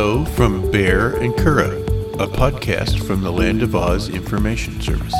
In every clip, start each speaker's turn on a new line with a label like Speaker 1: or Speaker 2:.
Speaker 1: Hello from Baehr and Curadh, a podcast from the Land of Oz Information Services.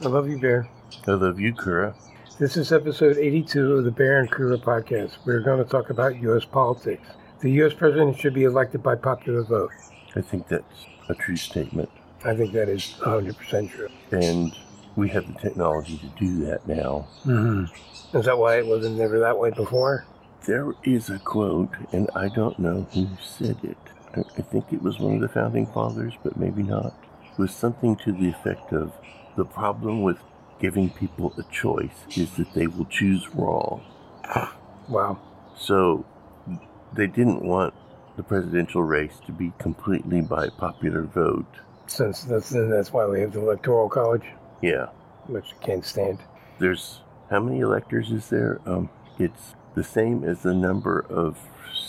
Speaker 2: I love you, Baehr.
Speaker 1: I love you, Curadh.
Speaker 2: This is episode 82 of the Baehr and Curadh podcast. We're going to talk about U.S. politics. The U.S. president should be elected by popular vote.
Speaker 3: I think that's a true statement.
Speaker 2: I think that is 100% true.
Speaker 3: And we have the technology to do that now.
Speaker 2: Mm-hmm. Is that why it wasn't never that way before?
Speaker 3: There is a quote, and I don't know who said it. I I think it was one of the founding fathers, but maybe not. It was something to the effect of the problem with giving people a choice is that they will choose wrong.
Speaker 2: Wow.
Speaker 3: So they didn't want the presidential race to be completely by popular vote.
Speaker 2: Since that's, that's why we have the Electoral College,
Speaker 3: Yeah.
Speaker 2: which I can't stand.
Speaker 3: There's how many electors is there? Um, it's the same as the number of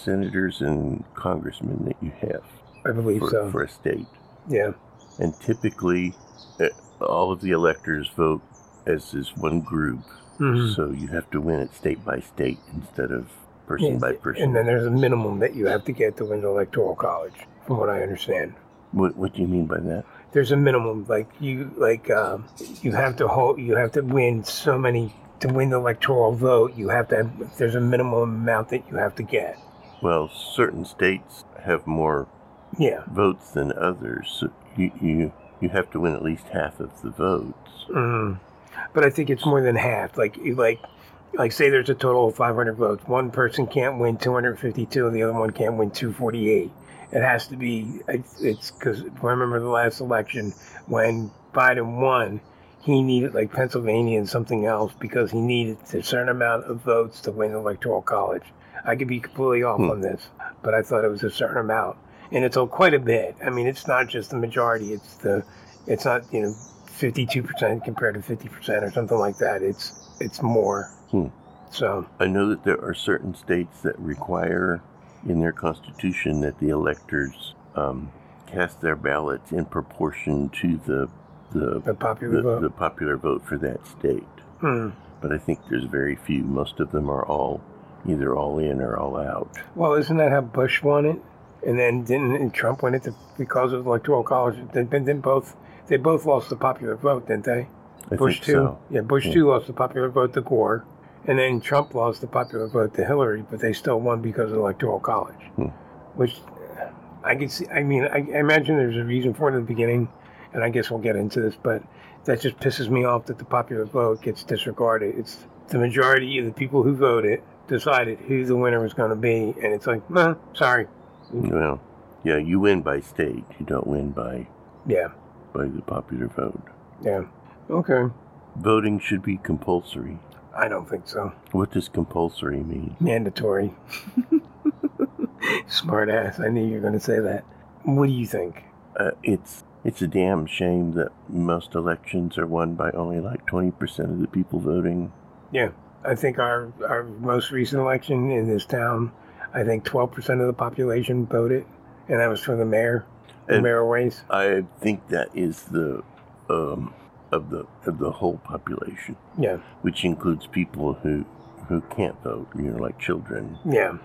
Speaker 3: senators and congressmen that you have
Speaker 2: I believe
Speaker 3: for,
Speaker 2: so.
Speaker 3: for a state.
Speaker 2: yeah.
Speaker 3: And typically, uh, all of the electors vote as this one group.
Speaker 2: Mhm.
Speaker 3: So you have to win it state by state instead of person by person.
Speaker 2: And then there's a minimum that you have to get to win the Electoral College, from what I understand.
Speaker 3: What, what do you mean by that?
Speaker 2: there's a minimum like you like um, you have to hold you have to win so many to win the electoral vote you have to have, there's a minimum amount that you have to get
Speaker 3: Well, certain states have more
Speaker 2: yeah
Speaker 3: votes than others. So you, you, you have to win at least half of the votes.
Speaker 2: mm. but i think it's more than half like like like say there's a total of 500 votes one person can't win 252 and the other one can't win 248 it has to be it's because i remember the last election when biden won he needed like pennsylvania and something else because he needed a certain amount of votes to win the electoral college. I could be completely off
Speaker 3: Hmm.
Speaker 2: on this but i thought it was a certain amount. And it's quite a bit. I mean it's not just the majority it's the it's not you know 52% compared to 50% or something like that. It's it's more.
Speaker 3: Hmm.
Speaker 2: so.
Speaker 3: I know that there are certain states that require in their constitution that the electors um, cast their ballots in proportion to the the,
Speaker 2: the popular
Speaker 3: the,
Speaker 2: vote
Speaker 3: the popular vote for that state.
Speaker 2: Hmm.
Speaker 3: But I think there's very few. Most of them are all either all in or all out.
Speaker 2: Well, isn't that how Bush won it? And then didn't and Trump win it to, because of the electoral college? They then both they both lost the popular vote, didn't they?
Speaker 3: I
Speaker 2: Bush
Speaker 3: think
Speaker 2: two,
Speaker 3: so.
Speaker 2: yeah, Bush
Speaker 3: Yeah.
Speaker 2: two lost the popular vote to Gore, and then Trump lost the popular vote to Hillary, but they still won because of the electoral college.
Speaker 3: Hmm.
Speaker 2: Which I can see. I mean, I, I imagine there's a reason for it in the beginning, and I guess we'll get into this, but that just pisses me off that the popular vote gets disregarded. It's the majority of the people who voted decided who the winner was going to be, and it's like, nah, sorry,
Speaker 3: Well, yeah, you win by state. You don't win by
Speaker 2: yeah,
Speaker 3: by the popular vote.
Speaker 2: yeah, okay.
Speaker 3: Voting should be compulsory.
Speaker 2: I don't think so.
Speaker 3: What does compulsory mean?
Speaker 2: Mandatory. Smart ass. I knew you were going to say that. What do you think?
Speaker 3: Uh, it's it's a damn shame that most elections are won by only like twenty percent of the people voting.
Speaker 2: Yeah, I think our our most recent election in this town, I think 12% of the population voted, and that was for the mayor, the
Speaker 3: And-
Speaker 2: mayor race.
Speaker 3: I think that is the um, of the of the whole population,
Speaker 2: Yeah,
Speaker 3: which includes people who who can't vote. You know, like children.
Speaker 2: yeah.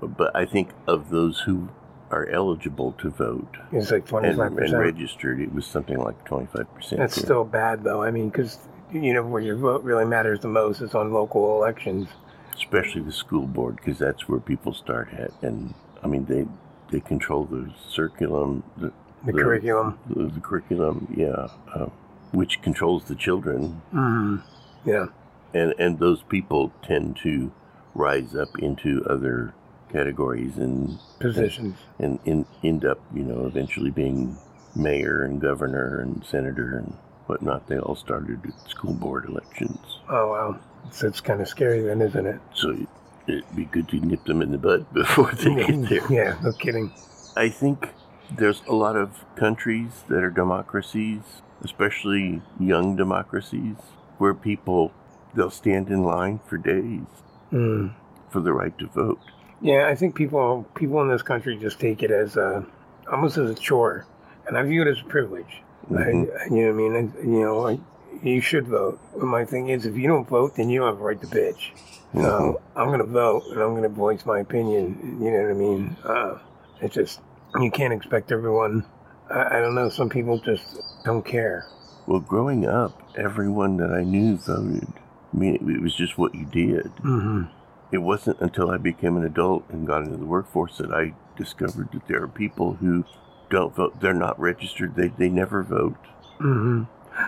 Speaker 3: But I think of those who are eligible to vote
Speaker 2: It's like
Speaker 3: and,
Speaker 2: 25%.
Speaker 3: and registered, it was something like twenty five percent.
Speaker 2: That's still bad, though. I mean, because, you know, where your vote really matters the most is on local elections.
Speaker 3: especially the school board because that's where people start at and i mean they they control the curriculum the,
Speaker 2: The
Speaker 3: The-
Speaker 2: curriculum.
Speaker 3: the, the curriculum yeah uh, which controls the children
Speaker 2: Mm. Yeah,
Speaker 3: and and those people tend to rise up into other categories and
Speaker 2: positions.
Speaker 3: and in, end up you know eventually being mayor and governor and senator and whatnot they all started at school board elections
Speaker 2: Oh, wow. So it's kind of scary then, isn't it?
Speaker 3: so it, it'd be good to nip them in the bud before they get there
Speaker 2: yeah, no kidding.
Speaker 3: I think there's a lot of countries that are democracies, especially young democracies, where people they'll stand in line for days
Speaker 2: Mm.
Speaker 3: for the right to vote.
Speaker 2: Yeah, I think people people in this country just take it as a almost as a chore. and I view it as a privilege.
Speaker 3: Mhm.
Speaker 2: I, you know what I mean? And, you know, I, you should vote. And my thing is, if you don't vote, then you don't have a right to bitch.
Speaker 3: Mhm.
Speaker 2: So I'm going to vote, and I'm going to voice my opinion. You know what I mean? Uh, it's just you can't expect everyone. I, I don't know. Some people just don't care.
Speaker 3: Well, growing up, everyone that I knew voted. I mean, it, was just what you did.
Speaker 2: Mm-hmm.
Speaker 3: It wasn't until I became an adult and got into the workforce that I discovered that there are people who don't vote. They're not registered. They, they never vote.
Speaker 2: Mm-hmm.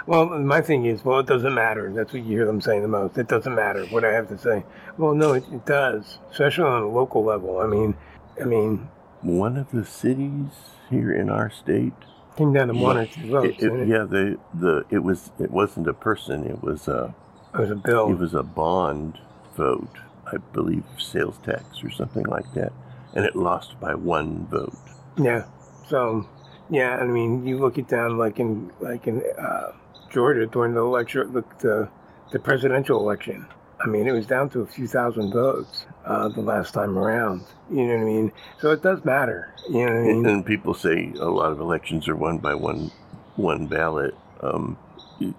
Speaker 2: Well, my thing is, well, it doesn't matter. That's what you hear them saying the most. It doesn't matter what I have to say. Well, no, it, it does, especially on a local level. I mean, I mean,
Speaker 3: One of the cities here in our state.
Speaker 2: Came down to one or two votes.
Speaker 3: It, it-
Speaker 2: it?
Speaker 3: yeah, the the it was it wasn't a person. It was a
Speaker 2: it was a bill.
Speaker 3: it was a bond vote. I believe sales tax or something like that, and it lost by one vote.
Speaker 2: Yeah. So, yeah, I mean, you look it down like in like in uh, Georgia during the election, the, the the presidential election. I mean, it was down to a few thousand votes uh, the last time around. You know what I mean? So it does matter. You know what I mean?
Speaker 3: And, people say a lot of elections are won by one one ballot. Um,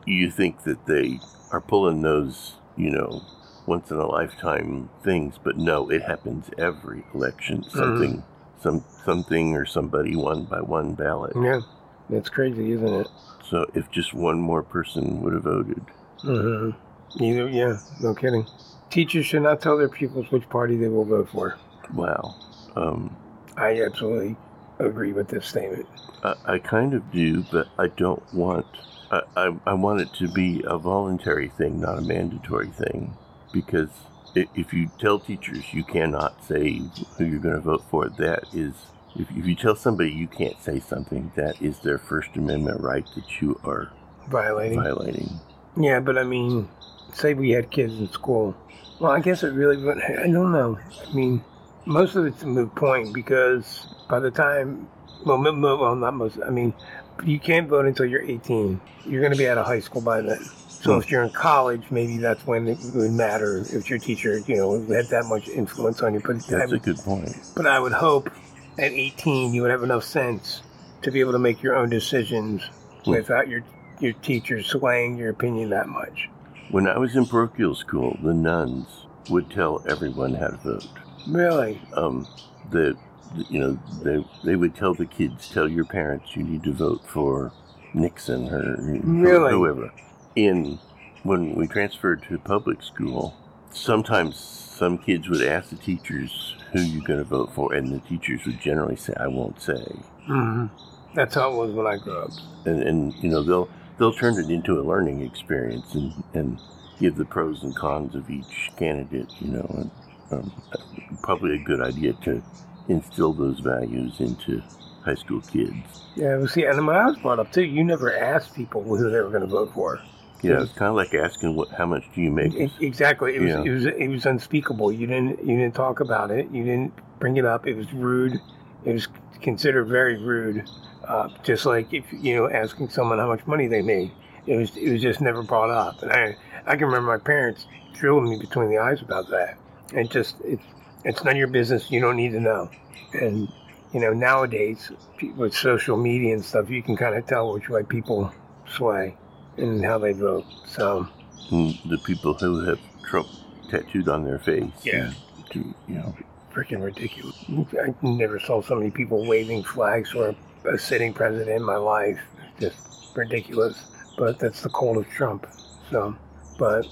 Speaker 3: you think that they are pulling those, you know, once in a lifetime things, but no, it happens every election. Something, some something or somebody won by one ballot.
Speaker 2: Yeah, that's crazy, isn't it?
Speaker 3: So if just one more person would have voted,
Speaker 2: hmm Either, yeah, no kidding. Teachers should not tell their pupils which party they will vote for.
Speaker 3: wow. Um,
Speaker 2: I absolutely agree with this statement.
Speaker 3: I, I kind of do, but I don't want. I, I, I want it to be a voluntary thing, not a mandatory thing, because if you tell teachers you cannot say who you're going to vote for, that is. If, if you tell somebody you can't say something, that is their First Amendment right that you are
Speaker 2: Violating.
Speaker 3: violating.
Speaker 2: Yeah, but I mean, say we had kids in school. Well, I guess it really wouldn't. I don't know. I mean, most of it's a moot point because by the time, well, well, not most. I mean, you can't vote until you're 18. You're going to be out of high school by then. So if you're in college, maybe that's when it would matter if your teacher, you know, had that much influence on you. But I,
Speaker 3: That's a good point.
Speaker 2: but I would hope at 18 you would have enough sense to be able to make your own decisions
Speaker 3: Hmm.
Speaker 2: without your your teacher swaying your opinion that much.
Speaker 3: When I was in parochial school, the nuns would tell everyone how to vote.
Speaker 2: Really?
Speaker 3: um, you know they they would tell the kids, tell your parents you need to vote for Nixon or
Speaker 2: Really?
Speaker 3: whoever. In when we transferred to public school, sometimes some kids would ask the teachers who you're going to vote for, and the teachers would generally say, "I won't say,"
Speaker 2: hmm That's how it was when I grew up.
Speaker 3: and and you know they'll they'll turn it into a learning experience and and give the pros and cons of each candidate. You know, and um, probably a good idea to instill those values into high school kids.
Speaker 2: Yeah, well, see, and when I was brought up too, you never asked people who they were going to vote for.
Speaker 3: Yeah, it's kind of like asking what how much do you make?
Speaker 2: E- exactly. It was,
Speaker 3: Yeah.
Speaker 2: it was it was unspeakable. You didn't you didn't talk about it. You didn't bring it up. It was rude. It was considered very rude. Uh, just like if you know asking someone how much money they made. It was it was just never brought up. And I I can remember my parents drilling me between the eyes about that. And just it's it's none of your business. You don't need to know. And you know nowadays with social media and stuff, you can kind of tell which way people sway and how they vote. So
Speaker 3: And the people who have Trump tattooed on their face.
Speaker 2: Yeah.
Speaker 3: To, you know,
Speaker 2: freaking ridiculous. I never saw so many people waving flags for a sitting president in my life. Just ridiculous. But that's the cult of Trump. So, but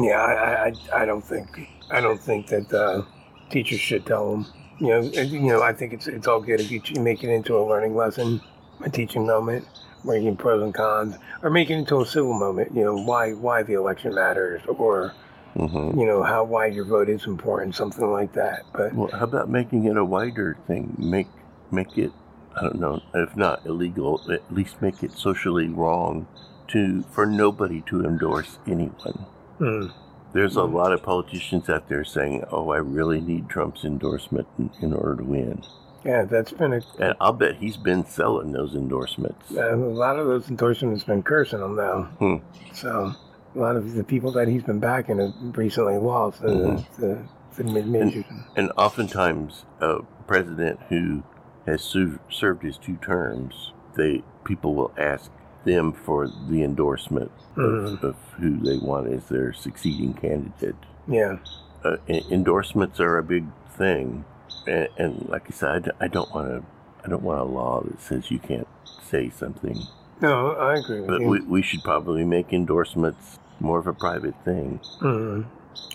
Speaker 2: yeah, I, I, I don't think I don't think that uh, teachers should tell them. You know, you know, I think it's it's all good if you make it into a learning lesson, a teaching moment, making pros and cons, or make it into a civil moment. You know, why why the election matters, or
Speaker 3: mhm.
Speaker 2: you know how why your vote is important, something like that. But
Speaker 3: Well, how about making it a wider thing? Make make it I don't know, if not illegal, at least make it socially wrong to for nobody to endorse anyone.
Speaker 2: hmm.
Speaker 3: There's a lot of politicians out there saying, "Oh, I really need Trump's endorsement in, in order to win,"
Speaker 2: Yeah, that's been a,
Speaker 3: and I'll bet he's been selling those endorsements.
Speaker 2: a lot of those endorsements have been cursing him now.
Speaker 3: Hmm.
Speaker 2: So a lot of the people that he's been backing have recently lost the
Speaker 3: Mhm.
Speaker 2: the, the majors.
Speaker 3: And oftentimes, a president who has su- served his two terms they people will ask them for the endorsement
Speaker 2: Mhm.
Speaker 3: of, of who they want as their succeeding candidate.
Speaker 2: Yeah.
Speaker 3: Uh, en- endorsements are a big thing, and, and like I said, I don't want to. I don't want a law that says you can't say something,
Speaker 2: No, I agree with
Speaker 3: but
Speaker 2: you.
Speaker 3: we, we should probably make endorsements more of a private thing.
Speaker 2: Mhm.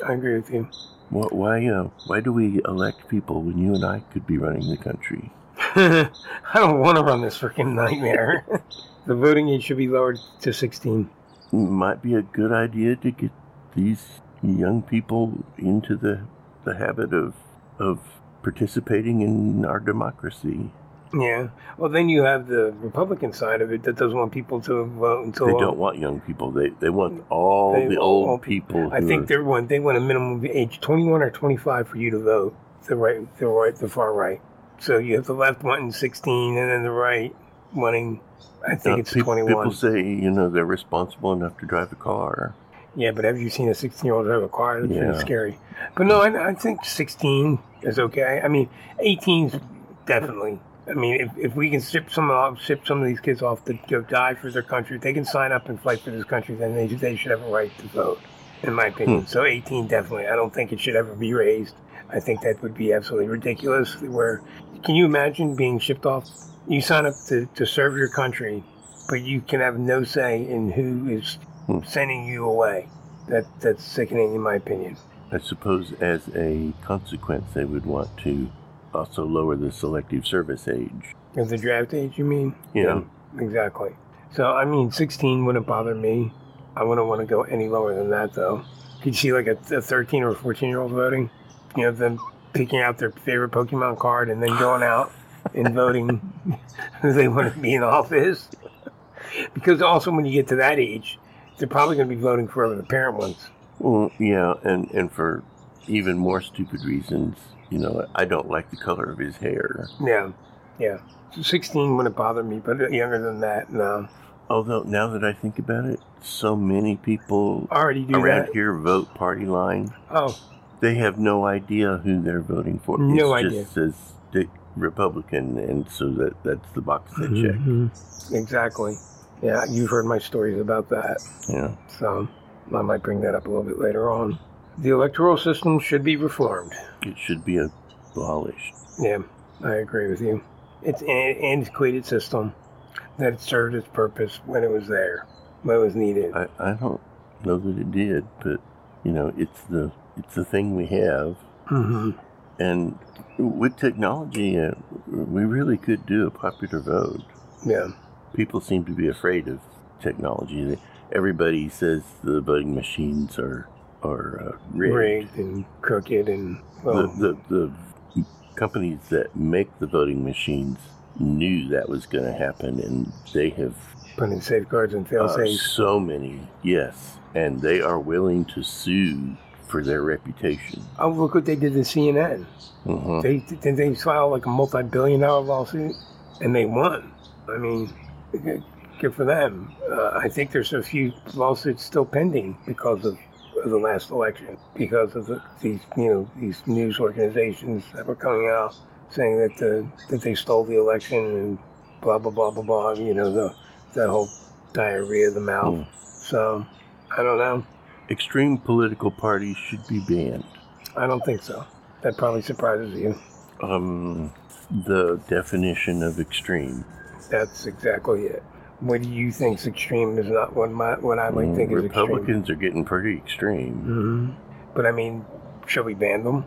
Speaker 2: I agree with you.
Speaker 3: Wh- Why, uh, why do we elect people when you and I could be running the country?
Speaker 2: I don't want to run this freaking nightmare. the voting age should be lowered to 16.
Speaker 3: Might be a good idea to get these young people into the the habit of of participating in our democracy.
Speaker 2: Yeah. Well, then you have the Republican side of it that doesn't want people to vote until.
Speaker 3: They don't want young people. They they want all
Speaker 2: They
Speaker 3: the old
Speaker 2: all
Speaker 3: people.
Speaker 2: I think
Speaker 3: are-
Speaker 2: they want they want a minimum age 21 or 25 for you to vote. The right, the right, the far right. So you have the left wanting 16, and then the right wanting. I think
Speaker 3: uh,
Speaker 2: it's
Speaker 3: peop-
Speaker 2: 21.
Speaker 3: People say you know they're responsible enough to drive a car.
Speaker 2: Yeah, but have you seen a 16 year old drive a car? That's
Speaker 3: Yeah.
Speaker 2: pretty scary. But no, I, I think 16 is okay. I mean, 18's definitely. I mean, if, if we can ship some off, ship some of these kids off to go die for their country, if they can sign up and fight for this country, then they, they should have a right to vote, in my opinion. So 18 definitely. I don't think it should ever be raised. I think that would be absolutely ridiculous. Where can you imagine being shipped off? You sign up to, to serve your country, but you can have no say in who is
Speaker 3: Hmm.
Speaker 2: sending you away. That that's sickening, in my opinion.
Speaker 3: I suppose as a consequence, they would want to also lower the selective service age.
Speaker 2: Of the draft age, you mean?
Speaker 3: Yeah.
Speaker 2: exactly. So I mean, 16 wouldn't bother me. I wouldn't want to go any lower than that, though. Could you see like a, a 13 or 14 year old voting? You know, them picking out their favorite Pokemon card and then going out and voting who they want to be in office. Because also, when you get to that age, they're probably going to be voting for the parent ones.
Speaker 3: Well, yeah, and and for even more stupid reasons, you know, I don't like the color of his hair.
Speaker 2: Yeah, yeah. So 16 wouldn't bother me, but younger than that, no.
Speaker 3: Although now that I think about it, so many people
Speaker 2: Already do
Speaker 3: around
Speaker 2: that.
Speaker 3: here vote party line.
Speaker 2: Oh,
Speaker 3: They have no idea who they're voting for.
Speaker 2: No
Speaker 3: it's
Speaker 2: idea.
Speaker 3: Just says Dick Republican, and so that that's the box they check.
Speaker 2: Mhm. exactly. Yeah, you've heard my stories about that.
Speaker 3: Yeah.
Speaker 2: So I might bring that up a little bit later on. The electoral system should be reformed.
Speaker 3: It should be abolished.
Speaker 2: Yeah, I agree with you. It's an antiquated system that served its purpose when it was there, when it was needed.
Speaker 3: I, I don't know that it did, but you know, it's the it's the thing we have,
Speaker 2: hmm
Speaker 3: and with technology, uh, we really could do a popular vote.
Speaker 2: Yeah,
Speaker 3: People seem to be afraid of technology. Everybody says the voting machines are are uh, rigged.
Speaker 2: rigged and crooked and well,
Speaker 3: the, the the companies that make the voting machines knew that was going to happen, and they have
Speaker 2: put in safeguards and fail
Speaker 3: uh,
Speaker 2: safes.
Speaker 3: so many. Yes, and they are willing to sue for their reputation.
Speaker 2: Oh, look what they did to CNN.
Speaker 3: Mhm.
Speaker 2: They did they file like a multi-billion-dollar lawsuit, and they won. I mean, good for them. Uh, I think there's a few lawsuits still pending because of, of the last election, because of the, these you know these news organizations that were coming out saying that the, that they stole the election and blah blah blah blah blah. You know the that whole diarrhea of the mouth.
Speaker 3: Mm.
Speaker 2: So I don't know.
Speaker 3: Extreme political parties should be banned.
Speaker 2: I don't think so. That probably surprises you.
Speaker 3: Um, the definition of extreme.
Speaker 2: That's exactly it. What do you think's extreme is not what my what I might
Speaker 3: Mm,
Speaker 2: think is extreme.
Speaker 3: Republicans are getting pretty extreme.
Speaker 2: hmm But I mean, should we ban them?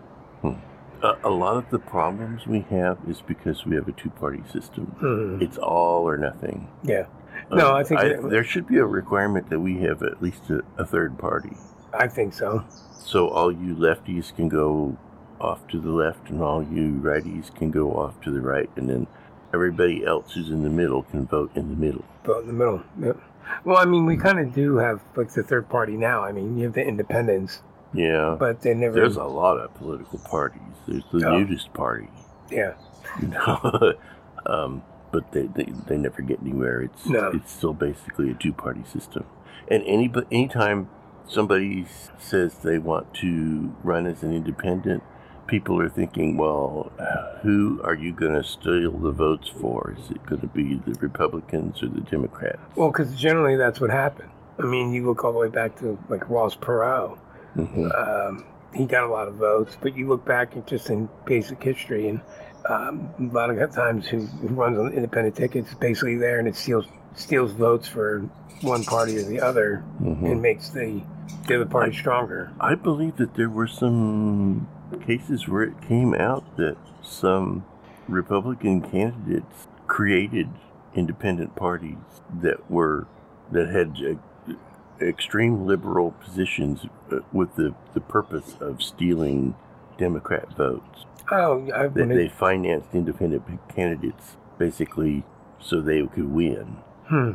Speaker 3: A, a lot of the problems we have is because we have a two-party system.
Speaker 2: Mhm.
Speaker 3: It's all or nothing.
Speaker 2: Yeah, No,
Speaker 3: Um,
Speaker 2: I think that-
Speaker 3: there should be a requirement that we have at least a, a third party.
Speaker 2: I think so.
Speaker 3: So all you lefties can go off to the left, and all you righties can go off to the right, and then everybody else who's in the middle can vote in the middle.
Speaker 2: Vote in the middle. Yep. Well, I mean, we kind of do have like the third party now. I mean, you have the independents,
Speaker 3: Yeah.
Speaker 2: but they never.
Speaker 3: There's a lot of political parties. There's the
Speaker 2: Oh.
Speaker 3: nudist party,
Speaker 2: yeah.
Speaker 3: you know. um, but they, they, they never get anywhere. It's
Speaker 2: No.
Speaker 3: it's still basically a two party system. And any anytime somebody says they want to run as an independent, people are thinking, well, who are you going to steal the votes for? Is it going to be the Republicans or the Democrats?
Speaker 2: Well, because generally that's what happened. I mean, you look all the way back to like Ross Perot.
Speaker 3: hmm
Speaker 2: Um, he got a lot of votes, but you look back just in basic history, and um, a lot of times who, who runs on independent tickets is basically there and it steals steals votes for one party or the other
Speaker 3: hmm
Speaker 2: and makes the the other party stronger.
Speaker 3: I believe that there were some cases where it came out that some Republican candidates created independent parties that were that had uh, extreme liberal positions uh, with the, the purpose of stealing Democrat votes.
Speaker 2: Oh, I
Speaker 3: That
Speaker 2: wanted,
Speaker 3: they financed independent candidates basically so they could win.
Speaker 2: hmm,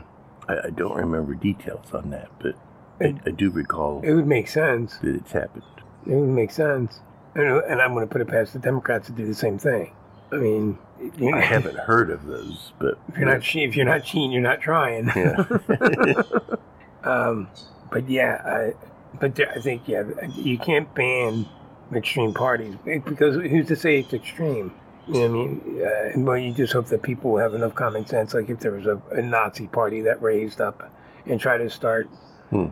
Speaker 3: I, I don't remember details on that, but I, I do recall
Speaker 2: it would make sense.
Speaker 3: that it's happened.
Speaker 2: It would make sense. And, and I'm going to put it past the Democrats to do the same thing. I mean, you
Speaker 3: I haven't heard of those, but
Speaker 2: If you're not if you're not cheating, you're not trying.
Speaker 3: Yeah.
Speaker 2: um, but yeah, I, but there, I think yeah, you can't ban extreme parties because who's to say it's extreme? You know what I mean? Uh, well, you just hope that people will have enough common sense. Like if there was a, a Nazi party that raised up and tried to start.
Speaker 3: Hmm.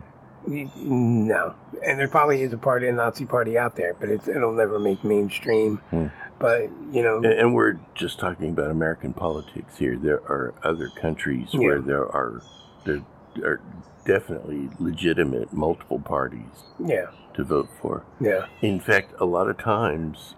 Speaker 2: No, and there probably is a party, a Nazi party out there, but it's, it'll never make mainstream.
Speaker 3: Hmm.
Speaker 2: But you know,
Speaker 3: And, and we're just talking about American politics here. There are other countries where there are there are definitely legitimate multiple parties
Speaker 2: yeah,
Speaker 3: to vote for.
Speaker 2: yeah,
Speaker 3: In fact, a lot of times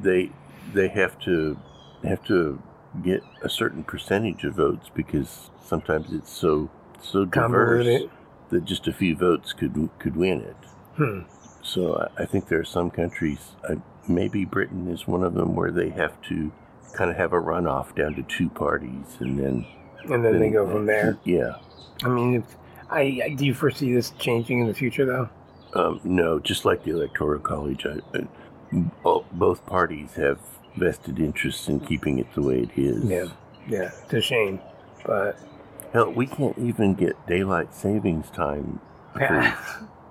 Speaker 3: they they have to have to get a certain percentage of votes because sometimes it's so so diverse
Speaker 2: Convoluted.
Speaker 3: that just a few votes could could win it.
Speaker 2: hmm.
Speaker 3: So I I think there are some countries, uh, maybe Britain is one of them, where they have to kind of have a runoff down to two parties, and then
Speaker 2: and then they go from there.
Speaker 3: Yeah,
Speaker 2: I mean, if, I, I do you foresee this changing in the future, though?
Speaker 3: um, no, just like the electoral college, I, I, both parties have vested interests in keeping it the way it is.
Speaker 2: Yeah, yeah, it's a shame, but
Speaker 3: Hell, we can't even get daylight savings time.
Speaker 2: yeah,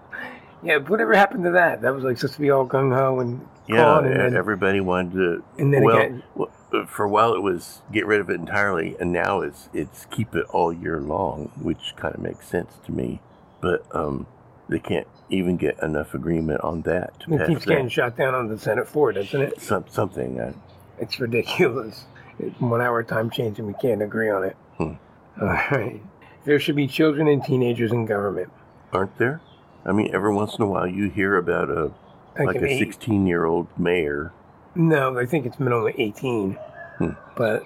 Speaker 2: yeah. Whatever happened to that? That was like supposed to be all gung ho and
Speaker 3: Yeah,
Speaker 2: and then,
Speaker 3: everybody wanted to.
Speaker 2: and then
Speaker 3: well,
Speaker 2: again,
Speaker 3: w- uh, for a while it was get rid of it entirely, and now it's it's keep it all year long, which kind of makes sense to me. But um, they can't even get enough agreement on that to
Speaker 2: it keeps getting shot down on the Senate floor, doesn't it?
Speaker 3: Some, something. Uh,
Speaker 2: It's ridiculous. One hour time change, and we can't agree on it.
Speaker 3: Hmm.
Speaker 2: All right. There should be children and teenagers in government.
Speaker 3: aren't there? I mean, every once in a while you hear about a like
Speaker 2: an
Speaker 3: a 16 year old mayor.
Speaker 2: No, I think it's minimum 18.
Speaker 3: Hmm.
Speaker 2: But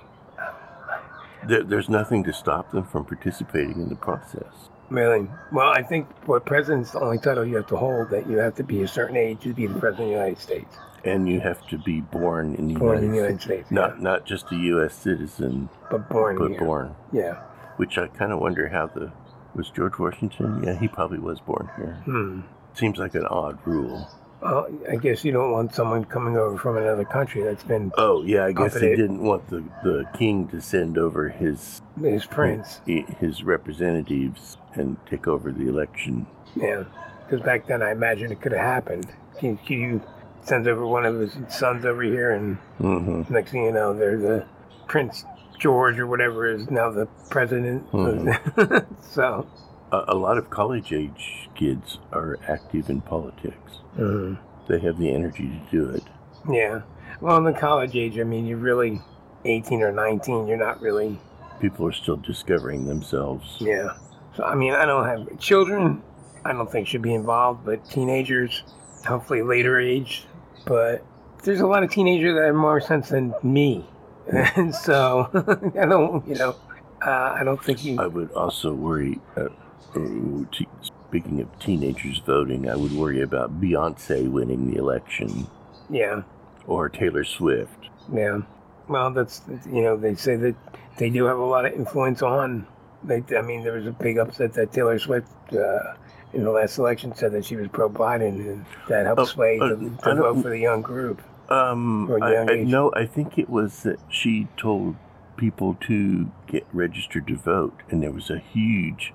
Speaker 3: There, there's nothing to stop them from participating in the process.
Speaker 2: Really? Well, I think what president's the only title you have to hold that you have to be a certain age to be the president of the United States.
Speaker 3: And you have to be born in the
Speaker 2: Born in the
Speaker 3: United
Speaker 2: United States.
Speaker 3: Not not just a U.S. citizen.
Speaker 2: But born
Speaker 3: but
Speaker 2: here.
Speaker 3: born.
Speaker 2: Yeah.
Speaker 3: Which I kind of wonder how the was George Washington. Yeah, he probably was born here.
Speaker 2: Hmm.
Speaker 3: Seems like an odd rule.
Speaker 2: Well, I guess you don't want someone coming over from another country that's been
Speaker 3: Oh yeah, I guess he didn't want the the king to send over his
Speaker 2: his prince.
Speaker 3: his representatives and take over the election.
Speaker 2: Yeah. Because back then, I imagine it could have happened. He, he sends over one of his sons over here, and
Speaker 3: hmm
Speaker 2: next thing you know, they're the Prince George or whatever is now the president.
Speaker 3: Mhm.
Speaker 2: so.
Speaker 3: A, a lot of college age kids are active in politics.
Speaker 2: mhm.
Speaker 3: They have the energy to do it.
Speaker 2: Yeah. Well, in the college age, I mean, you're really 18 or 19. You're not really.
Speaker 3: People are still discovering themselves.
Speaker 2: Yeah. So, I mean, I don't have children, I don't think should be involved, but teenagers, hopefully later age. But there's a lot of teenagers that have more sense than me. And so, I don't, you know, uh, I don't think you.
Speaker 3: I would also worry. Uh, te- speaking of teenagers voting, I would worry about Beyonce winning the election
Speaker 2: Yeah.
Speaker 3: or Taylor Swift.
Speaker 2: Yeah. Well, that's, you know, they say that they do have a lot of influence on. They, I mean, there was a big upset that Taylor Swift uh, in the last election said that she was pro Biden and that helped
Speaker 3: Oh,
Speaker 2: sway
Speaker 3: uh,
Speaker 2: the, the vote for the young group.
Speaker 3: Um,
Speaker 2: Or
Speaker 3: I, I, no, I think it was that she told people to get registered to vote, and there was a huge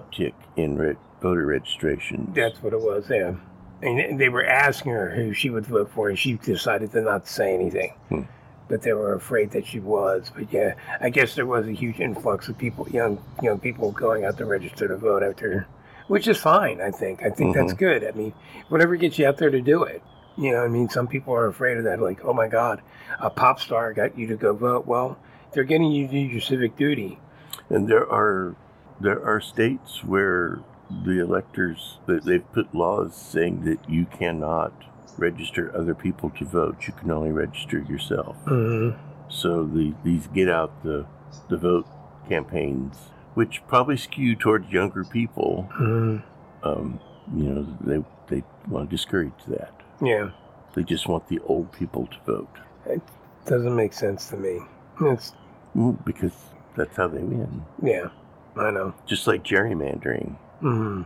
Speaker 3: uptick in re- voter registration.
Speaker 2: That's what it was, yeah. and they were asking her who she would vote for, and she decided to not say anything.
Speaker 3: Hmm.
Speaker 2: But they were afraid that she was. But yeah, I guess there was a huge influx of people, young young people, going out to register to vote after, which is fine. I think. I think that's good. I mean, whatever gets you out there to do it. You know, I mean, some people are afraid of that. Like, oh my God, a pop star got you to go vote. Well, they're getting you to do your civic duty.
Speaker 3: And there are there are states where the electors they- they've put laws saying that you cannot register other people to vote. You can only register yourself.
Speaker 2: Mm-hmm.
Speaker 3: So the these get out the the vote campaigns, which probably skew towards younger people,
Speaker 2: hmm
Speaker 3: um, you know, they they want to discourage that.
Speaker 2: Yeah,
Speaker 3: They just want the old people to vote It
Speaker 2: doesn't make sense to me. It's
Speaker 3: Mm, because that's how they win.
Speaker 2: yeah, I know.
Speaker 3: Just like gerrymandering.
Speaker 2: hmm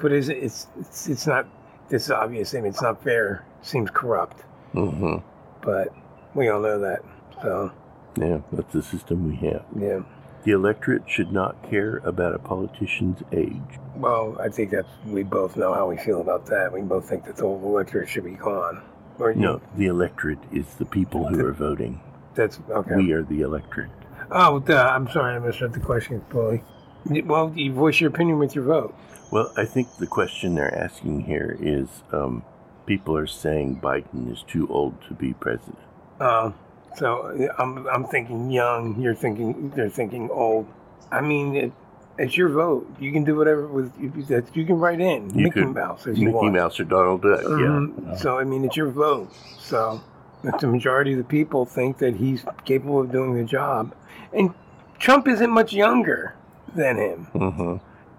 Speaker 2: But is it? It's it's it's not. This obvious. I mean, it's not fair. Seems corrupt.
Speaker 3: hmm
Speaker 2: But we all know that. So
Speaker 3: Yeah, that's the system we have.
Speaker 2: yeah.
Speaker 3: The electorate should not care about a politician's age.
Speaker 2: Well, I think that's we both know how we feel about that. We both think that the whole electorate should be gone. Or you-
Speaker 3: No, the electorate is the people who are voting.
Speaker 2: that's okay.
Speaker 3: We are the electorate.
Speaker 2: Oh, duh, I'm sorry, I misread the question fully. Well, you voice your opinion with your vote.
Speaker 3: Well, I think the question they're asking here is um, people are saying Biden is too old to be president.
Speaker 2: Uh, so I'm I'm thinking young. You're thinking they're thinking old. I mean, it, it's your vote. You can do whatever with you, that you can write in
Speaker 3: You
Speaker 2: Mickey
Speaker 3: could-
Speaker 2: Mouse if you
Speaker 3: Mickey
Speaker 2: want.
Speaker 3: Mouse or Donald Duck,
Speaker 2: Mhm.
Speaker 3: yeah.
Speaker 2: So I mean, it's your vote. So if the majority of the people think that he's capable of doing the job, and Trump isn't much younger than him,
Speaker 3: hmm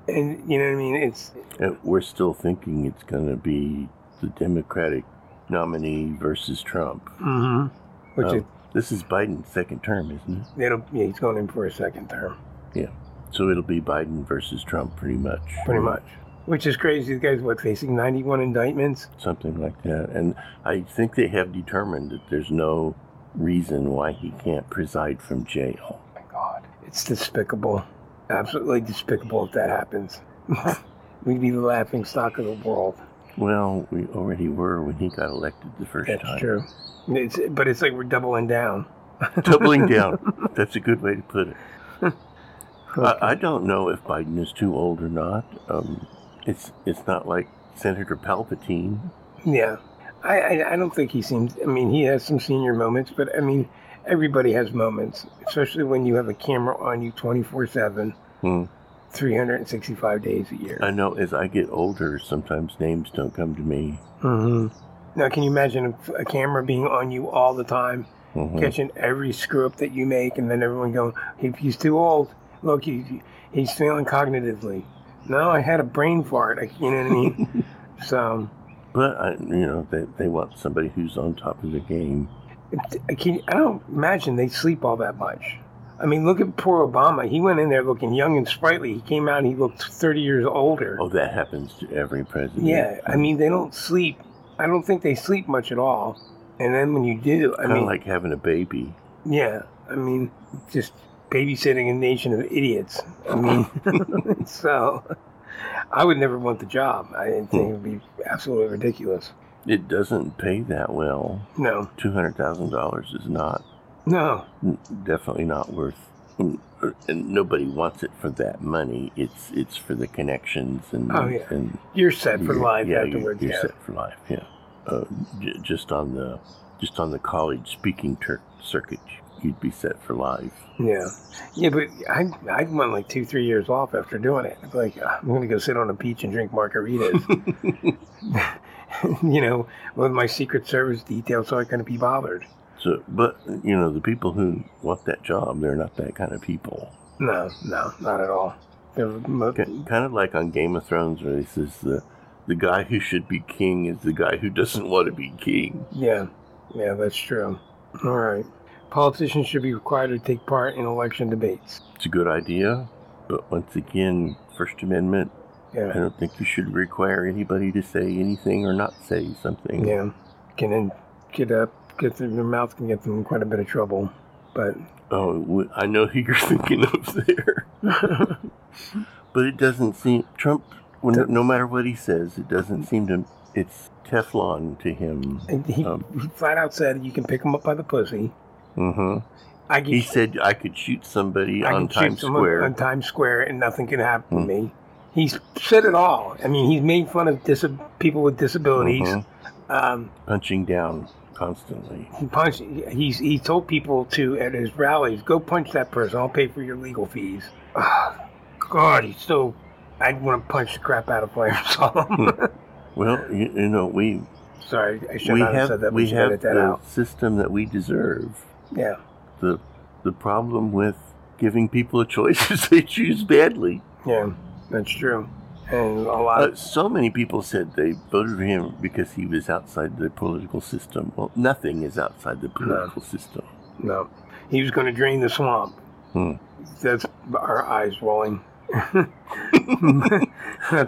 Speaker 2: and you know what I mean. It's
Speaker 3: And we're still thinking it's going to be the Democratic nominee versus Trump.
Speaker 2: mm-hmm. which
Speaker 3: Oh,
Speaker 2: is
Speaker 3: this is Biden's second term, isn't it?
Speaker 2: it'll yeah, he's going in for a second term. Yeah.
Speaker 3: So it'll be Biden versus Trump, pretty much.
Speaker 2: pretty much. Which is crazy. The guy's what facing 91 indictments.
Speaker 3: Something like that. And I think they have determined that there's no reason why he can't preside from jail.
Speaker 2: my God, it's despicable. Absolutely despicable if that happens. We'd be the laughing stock of the world.
Speaker 3: Well, we already were when he got elected the first
Speaker 2: That's
Speaker 3: time.
Speaker 2: true. It's, but it's like we're doubling down.
Speaker 3: Doubling down. That's a good way to put it.
Speaker 2: Okay.
Speaker 3: I, I don't know if Biden is too old or not. Um, it's it's not like Senator Palpatine.
Speaker 2: yeah, I, I I don't think he seems. I mean, he has some senior moments, but I mean, everybody has moments, especially when you have a camera on you 24 seven,
Speaker 3: Hmm.
Speaker 2: 365 days a year.
Speaker 3: I know as I get older, sometimes names don't come to me.
Speaker 2: hmm Now, can you imagine a, camera being on you all the time?
Speaker 3: Mhm.
Speaker 2: catching every screw up that you make, and then everyone going, he's too old, look, he, he's failing cognitively." No, I had a brain fart. I, you know what I mean? so,
Speaker 3: But I, you know, they, they want somebody who's on top of the game.
Speaker 2: I, can, I don't imagine they sleep all that much. I mean, look at poor Obama. He went in there looking young and sprightly. He came out and he looked 30 years older.
Speaker 3: Oh, that happens to every president.
Speaker 2: yeah, I mean, they don't sleep. I don't think they sleep much at all. And then when you do, I
Speaker 3: kind of
Speaker 2: mean,
Speaker 3: like having a baby.
Speaker 2: Yeah, I mean, just babysitting a nation of idiots. I mean, so I would never want the job. I think it would be absolutely ridiculous.
Speaker 3: It doesn't pay that well.
Speaker 2: No,
Speaker 3: Two hundred thousand dollars is not
Speaker 2: no,
Speaker 3: definitely not worth. And nobody wants it for that money. It's it's for the connections and
Speaker 2: Oh, yeah.
Speaker 3: and
Speaker 2: you're set for
Speaker 3: you're-
Speaker 2: life
Speaker 3: yeah,
Speaker 2: afterwards.
Speaker 3: You're, you're
Speaker 2: yeah,
Speaker 3: set for life. Yeah. Uh, j- just on the just on the college speaking tur- circuit, you'd be set for life.
Speaker 2: yeah, yeah. But I I went like two, three years off after doing it. Like "Ah, I'm gonna go sit on a beach and drink margaritas. you know, with my Secret Service detail, so I couldn't be bothered.
Speaker 3: So, but you know, the people who want that job, they're not that kind of people.
Speaker 2: No, no, not at all. They're mo-
Speaker 3: Ki- Kind of like on Game of Thrones, where it says the the guy who should be king is the guy who doesn't want to be king.
Speaker 2: Yeah, yeah, that's true. All right. Politicians should be required to take part in election debates.
Speaker 3: It's a good idea, but once again, First Amendment. I don't think you should require anybody to say anything or not say something.
Speaker 2: yeah. Can get up, get their, their mouth can get them in quite a bit of trouble. But
Speaker 3: Oh, I know who you're thinking of there. But it doesn't seem Trump. When, no matter what he says, it doesn't seem to it's Teflon to him.
Speaker 2: He,
Speaker 3: Um.
Speaker 2: he flat out said you can pick him up by the pussy.
Speaker 3: hmm
Speaker 2: I can,
Speaker 3: He said I could shoot somebody
Speaker 2: I
Speaker 3: on Times Square.
Speaker 2: on Times Square and nothing can happen
Speaker 3: Hmm.
Speaker 2: to me. He's said it all. I mean, he's made fun of dis- people with disabilities.
Speaker 3: Mhm.
Speaker 2: Um,
Speaker 3: punching down constantly.
Speaker 2: he punched. He's he told people to at his rallies, go punch that person. I'll pay for your legal fees. Ah, God, he's so. I'd want to punch the crap out of him. So,
Speaker 3: Well, you, you know, we
Speaker 2: sorry, I should
Speaker 3: we
Speaker 2: not have
Speaker 3: have
Speaker 2: said that.
Speaker 3: we
Speaker 2: should
Speaker 3: have
Speaker 2: that
Speaker 3: the
Speaker 2: out.
Speaker 3: system that we deserve.
Speaker 2: Yeah,
Speaker 3: the The problem with giving people a choice is they choose badly.
Speaker 2: yeah, that's true. And a lot.
Speaker 3: Uh, so many people said they voted for him because he was outside the political system. Well, nothing is outside the political system.
Speaker 2: no, he was going to drain the swamp.
Speaker 3: Hmm.
Speaker 2: That's our eyes rolling.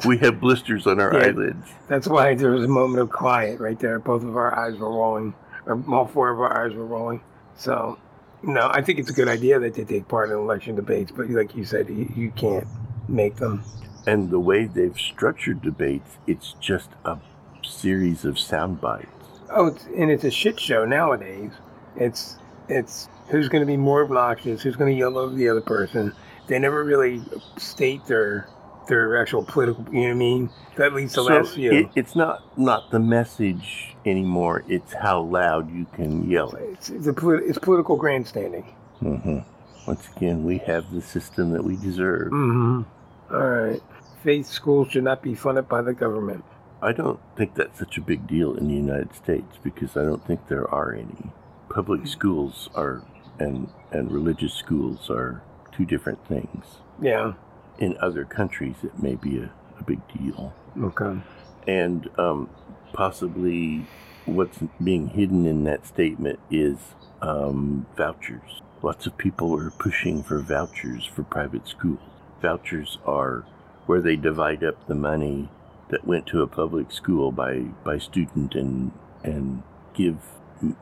Speaker 3: We have blisters on our
Speaker 2: Yeah.
Speaker 3: eyelids.
Speaker 2: That's why there was a moment of quiet right there. Both of our eyes were rolling, or all four of our eyes were rolling. So, no, I think it's a good idea that they take part in election debates, but like you said, you, you can't make them.
Speaker 3: And the way they've structured debates, it's just a series of sound bites.
Speaker 2: Oh, it's, and it's a shit show nowadays. It's it's who's going to be more obnoxious, who's going to yell over the other person. They never really state their their actual political. You know what I mean? That leads to
Speaker 3: so
Speaker 2: last few.
Speaker 3: it, it's not not the message anymore. It's how loud you can yell it.
Speaker 2: it's, it's, a it's political grandstanding.
Speaker 3: hmm Once again, we have the system that we deserve.
Speaker 2: Mm-hmm. All right. Faith schools should not be funded by the government.
Speaker 3: I don't think that's such a big deal in the United States because I don't think there are any. Public schools are and and religious schools are two different things.
Speaker 2: Yeah.
Speaker 3: In other countries, it may be a, a big deal.
Speaker 2: Okay.
Speaker 3: And um, possibly what's being hidden in that statement is um, vouchers. Lots of people are pushing for vouchers for private schools. Vouchers are where they divide up the money that went to a public school by, by student and, and give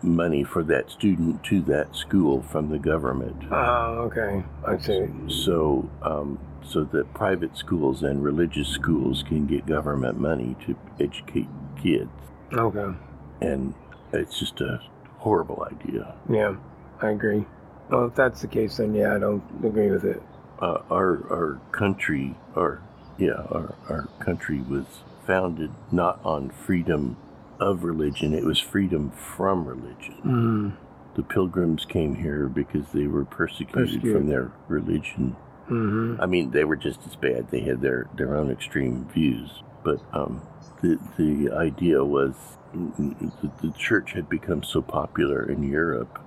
Speaker 3: money for that student to that school from the government.
Speaker 2: Oh, okay. I see.
Speaker 3: So, um, so that private schools and religious schools can get government money to educate kids,
Speaker 2: Okay.
Speaker 3: and it's just a horrible idea.
Speaker 2: Yeah, I agree. Well, if that's the case, then yeah, I don't agree with it.
Speaker 3: Uh, our our country, our yeah, our our country was founded not on freedom of religion; it was freedom from religion.
Speaker 2: Mm.
Speaker 3: The Pilgrims came here because they were persecuted,
Speaker 2: Persecuted.
Speaker 3: from their religion.
Speaker 2: Mm-hmm.
Speaker 3: I mean, they were just as bad. They had their, their own extreme views. But um, the, the idea was the, the church had become so popular in Europe.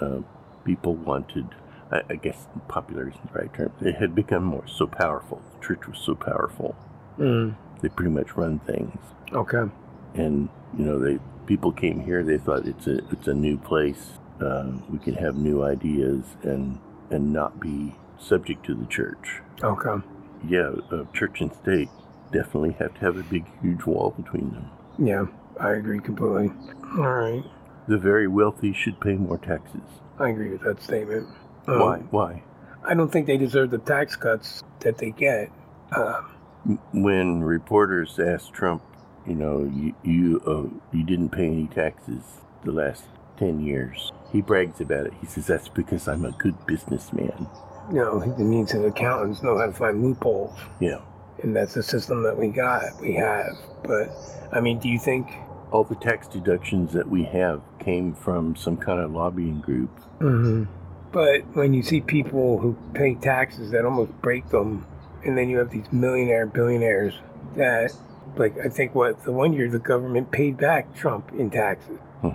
Speaker 3: Uh, people wanted, I, I guess popular isn't the right term. They had become more so powerful. The church was so powerful.
Speaker 2: Mm.
Speaker 3: They pretty much run things.
Speaker 2: Okay.
Speaker 3: And, you know, they people came here. They thought it's a, it's a new place. Uh, we can have new ideas and, and not be subject to the church
Speaker 2: Okay.
Speaker 3: yeah, uh, church and state definitely have to have a big, huge wall between them.
Speaker 2: Yeah, I agree completely. All right.
Speaker 3: The very wealthy should pay more taxes.
Speaker 2: I agree with that statement. Um,
Speaker 3: Why? Why?
Speaker 2: I don't think they deserve the tax cuts that they get. Uh,
Speaker 3: When reporters asked Trump, you know, you you, uh, you didn't pay any taxes the last ten years, he brags about it. He says that's because I'm a good businessman.
Speaker 2: you know, it means that accountants know how to find loopholes.
Speaker 3: Yeah.
Speaker 2: And that's the system that we got, we have. But, I mean, do you think
Speaker 3: All the tax deductions that we have came from some kind of lobbying group.
Speaker 2: Mm-hmm. But when you see people who pay taxes that almost break them, and then you have these millionaire billionaires that, like, I think what the one year the government paid back Trump in taxes,
Speaker 3: Hmm.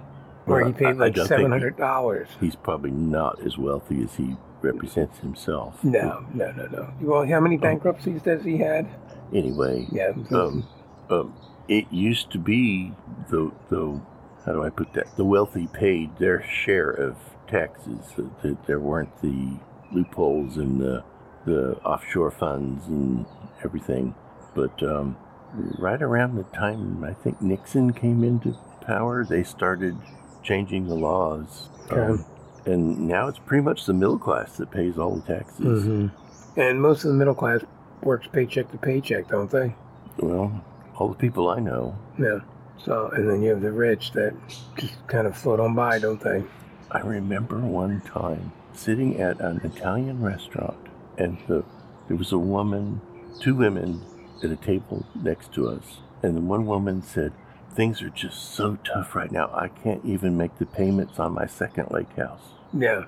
Speaker 2: where
Speaker 3: Well,
Speaker 2: he paid like seven
Speaker 3: he-
Speaker 2: hundred dollars.
Speaker 3: He's probably not as wealthy as he represents himself.
Speaker 2: No, no, no, no. Well, how many bankruptcies does he had?
Speaker 3: Anyway,
Speaker 2: Yeah.
Speaker 3: um, um, it used to be the the how do I put that? The wealthy paid their share of taxes. That that there weren't the loopholes and the the offshore funds and everything. But um, right around the time I think Nixon came into power, they started changing the laws.
Speaker 2: Okay.
Speaker 3: Um, and now it's pretty much the middle class that pays all the taxes.
Speaker 2: hmm And most of the middle class works paycheck to paycheck, don't they?
Speaker 3: Well, all the people I know.
Speaker 2: Yeah. So, and then you have the rich that just kind of float on by, don't they?
Speaker 3: I remember one time sitting at an Italian restaurant, and the, there was a woman, two women at a table next to us, and the one woman said, "Things are just so tough right now. I can't even make the payments on my second lake house."
Speaker 2: Yeah.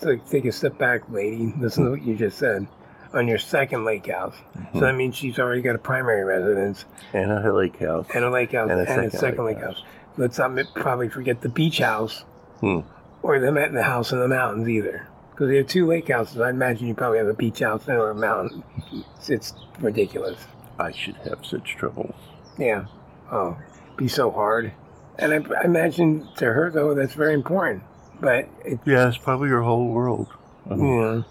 Speaker 2: So take a step back, lady. Listen to what you just said. On your second lake house. So that means she's already got a primary residence
Speaker 3: And a lake house.
Speaker 2: and a lake house
Speaker 3: And
Speaker 2: and
Speaker 3: a
Speaker 2: a
Speaker 3: second
Speaker 2: second,
Speaker 3: lake
Speaker 2: lake house. Let's not probably forget the beach house
Speaker 3: Hmm.
Speaker 2: or the, the house in the mountains either. Because you have two lake houses. I imagine you probably have a beach house and a mountain. It's, it's ridiculous.
Speaker 3: I should have such troubles.
Speaker 2: Yeah. Oh, be so hard. And I, I imagine to her though that's very important. But it,
Speaker 3: Yeah, it's probably your whole world. Um,
Speaker 2: yeah.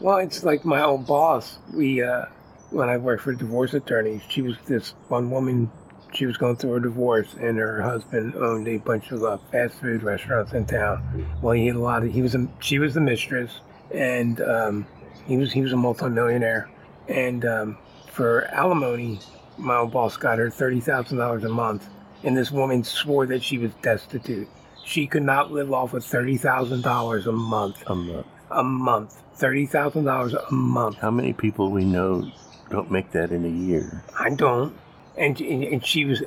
Speaker 2: Well, it's like my old boss. We uh, when I worked for a divorce attorneys, she was this one woman. She was going through a divorce, and her husband owned a bunch of uh, fast food restaurants in town. Well, he had a lot of. He was a. She was the mistress, and um, he was he was a multimillionaire. And um, for alimony, my old boss got her thirty thousand dollars a month, and this woman swore that she was destitute. She could not live off of thirty thousand dollars a month.
Speaker 3: A month.
Speaker 2: A month, thirty thousand dollars a month.
Speaker 3: How many people we know don't make that in a year?
Speaker 2: I don't. And and she was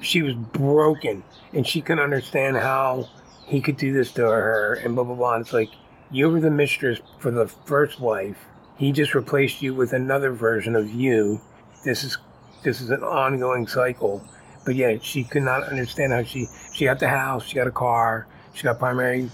Speaker 2: she was broken, and she couldn't understand how he could do this to her, and blah blah blah. And it's like you were the mistress for the first wife. He just replaced you with another version of you. This is this is an ongoing cycle. But yeah, she could not understand how she she got the house, she got a car, she got primary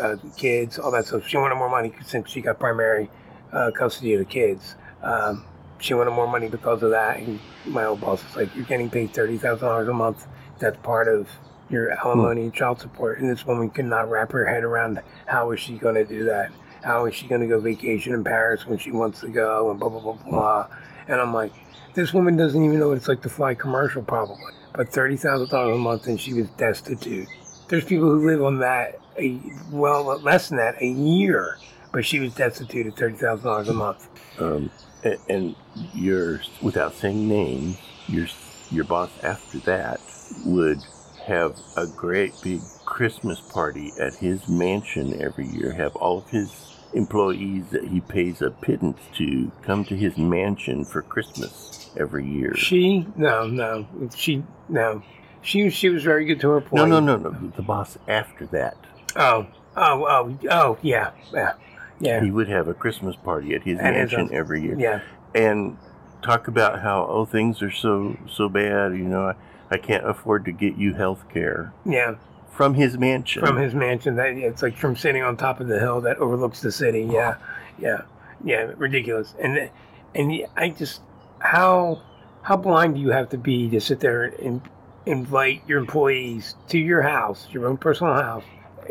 Speaker 2: uh, kids, all that stuff. She wanted more money since she got primary uh, custody of the kids. Um, she wanted more money because of that. And my old boss was like, "You're getting paid thirty thousand dollars a month. That's part of your alimony and child support." And this woman could not wrap her head around how is she going to do that? How is she going to go vacation in Paris when she wants to go? And blah blah blah blah. And I'm like, this woman doesn't even know what it's like to fly commercial, probably. But thirty thousand dollars a month, and she was destitute. There's people who live on that, a, well, less than that, a year. But she was destitute at thirty thousand dollars a month.
Speaker 3: Um, and, and your, without saying names, your your boss after that would have a great big Christmas party at his mansion every year. Have all of his employees that he pays a pittance to come to his mansion for Christmas every year.
Speaker 2: She no no she no she she was very good to her point.
Speaker 3: no, no, no. No. The boss after that,
Speaker 2: Oh oh oh oh yeah yeah yeah.
Speaker 3: He would have a Christmas party at his
Speaker 2: his
Speaker 3: mansion every year.
Speaker 2: yeah.
Speaker 3: And talk about how oh things are so so bad you know i, I can't afford to get you health care.
Speaker 2: Yeah.
Speaker 3: From his mansion.
Speaker 2: From his mansion. That it's like from sitting on top of the hill that overlooks the city. Oh. Yeah yeah yeah ridiculous. And and I just how how blind do you have to be to sit there and invite your employees to your house your own personal house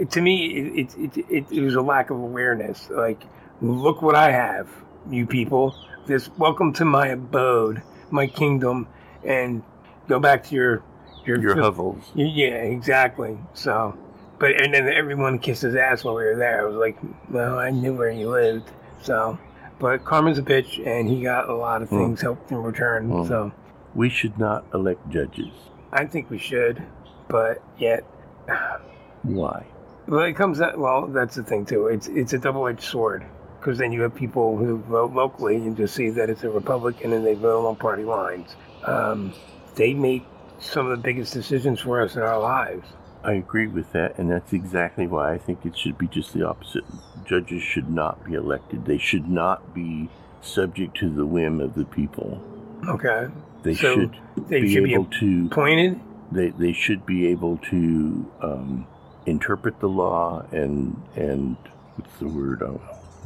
Speaker 2: to me it it, it, it, was a lack of awareness like look what I have you people this welcome to my abode my kingdom and go back to your your,
Speaker 3: your hovels
Speaker 2: yeah, exactly. So, but and then everyone kissed his ass while we were there. I was like, well, I knew where he lived. So, but Carmen's a bitch, and he got a lot of
Speaker 3: Mm.
Speaker 2: things helped in return.
Speaker 3: Mm.
Speaker 2: So,
Speaker 3: we should not elect judges
Speaker 2: I think we should, but yet,
Speaker 3: why
Speaker 2: well, it comes out. Well, that's the thing too. It's it's a double edged sword because then you have people who vote locally and just see that it's a Republican and they vote on party lines. Um, they make some of the biggest decisions for us in our lives.
Speaker 3: i agree with that and that's exactly why i think it should be just the opposite judges should not be elected they should not be subject to the whim of the people
Speaker 2: Okay,
Speaker 3: they
Speaker 2: So,
Speaker 3: should
Speaker 2: they
Speaker 3: be
Speaker 2: should be
Speaker 3: able to
Speaker 2: appointed.
Speaker 3: they, they should be able to um, interpret the law and and what's the word I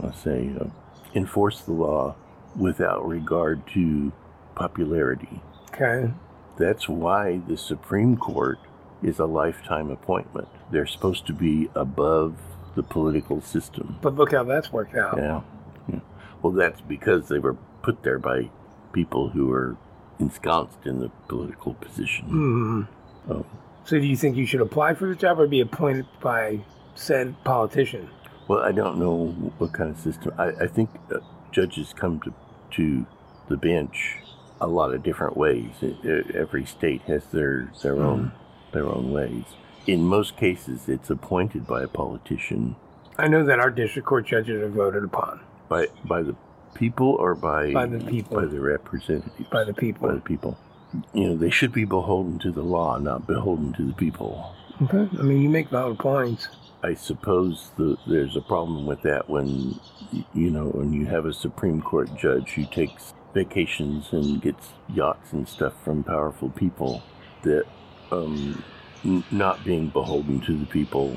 Speaker 3: want to say uh, enforce the law without regard to popularity.
Speaker 2: Okay.
Speaker 3: That's why the Supreme Court is a lifetime appointment. They're supposed to be above the political system.
Speaker 2: But look how that's worked out.
Speaker 3: Yeah. yeah. Well, that's because they were put there by people who are ensconced in the political position.
Speaker 2: hmm
Speaker 3: Oh.
Speaker 2: So do you think you should apply for the job or be appointed by said politician?
Speaker 3: Well, I don't know what kind of system. I, I think uh, judges come to to the bench a lot of different ways. It, it- every state has their their own their own ways. In most cases, it's appointed by a politician,
Speaker 2: I know that our district court judges are voted upon
Speaker 3: by by the people or by
Speaker 2: By the people.
Speaker 3: by the representatives
Speaker 2: by the people.
Speaker 3: by the people. You know, they should be beholden to the law, not beholden to the people.
Speaker 2: Okay. I mean, you make valid points.
Speaker 3: I suppose the, there's a problem with that when you know when you have a Supreme Court judge who takes vacations and gets yachts and stuff from powerful people that um, not being beholden to the people,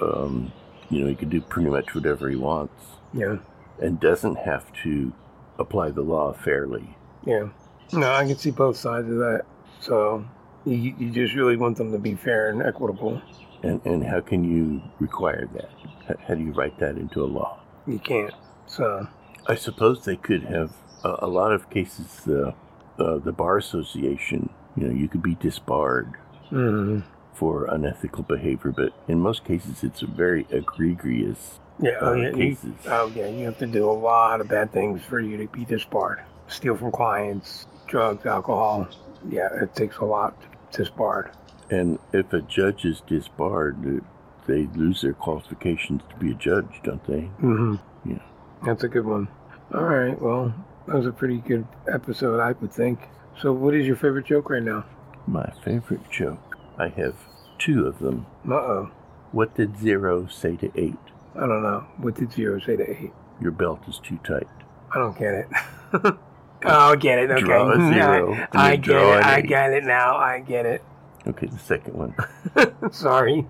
Speaker 3: um, you know, he can do pretty much whatever he wants
Speaker 2: Yeah.
Speaker 3: And doesn't have to apply the law fairly.
Speaker 2: Yeah. No, I can see both sides of that. So you, you just really want them to be fair and equitable.
Speaker 3: And and how can you require that? H- How do you write that into a law?
Speaker 2: You can't. So
Speaker 3: I suppose they could have a, a lot of cases. Uh, uh, the bar association, you know, you could be disbarred
Speaker 2: mm,
Speaker 3: for unethical behavior, but in most cases, it's a very egregious
Speaker 2: yeah,
Speaker 3: uh,
Speaker 2: oh, yeah, you,
Speaker 3: cases.
Speaker 2: oh yeah, you have to do a lot of bad things for you to be disbarred. Steal from clients, drugs, alcohol. Yeah, it takes a lot to disbarred.
Speaker 3: And if a judge is disbarred, uh, they lose their qualifications to be a judge, don't they?
Speaker 2: Mm-hmm.
Speaker 3: Yeah.
Speaker 2: That's a good one. All right. Well, that was a pretty good episode, I would think. So, what is your favorite joke right now?
Speaker 3: My favorite joke. I have two of them.
Speaker 2: Uh oh.
Speaker 3: What did zero say to eight?
Speaker 2: I don't know. What did zero say to eight?
Speaker 3: Your belt is too tight.
Speaker 2: I don't get it. oh, I get it. Okay.
Speaker 3: Draw a zero, and
Speaker 2: I get it. I get it now. I get it.
Speaker 3: Okay, the second one.
Speaker 2: Sorry.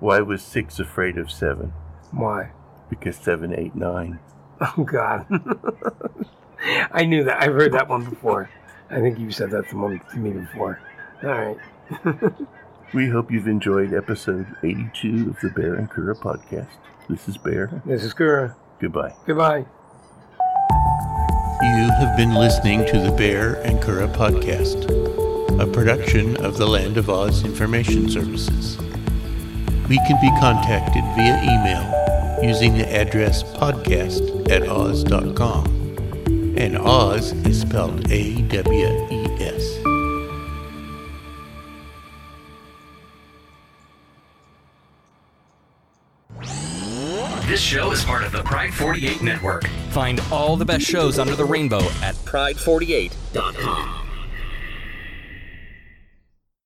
Speaker 3: Why was six afraid of seven?
Speaker 2: Why?
Speaker 3: Because seven, eight, nine.
Speaker 2: Oh God. I knew that. I've heard that one before. I think you said that to me to me before. All right.
Speaker 3: We hope you've enjoyed episode 82 of the Baehr and Curadh podcast. This is Baehr.
Speaker 2: This is Curadh.
Speaker 3: Goodbye.
Speaker 2: Goodbye.
Speaker 1: You have been listening to the Baehr and Curadh podcast, a production of the Land of Oz Information Services. We can be contacted via email using the address podcast at oz.com. And Oz is spelled A W E S.
Speaker 4: This show is part of the Pride 48 network.
Speaker 5: Find all the best shows under the rainbow at
Speaker 4: Pride48.com.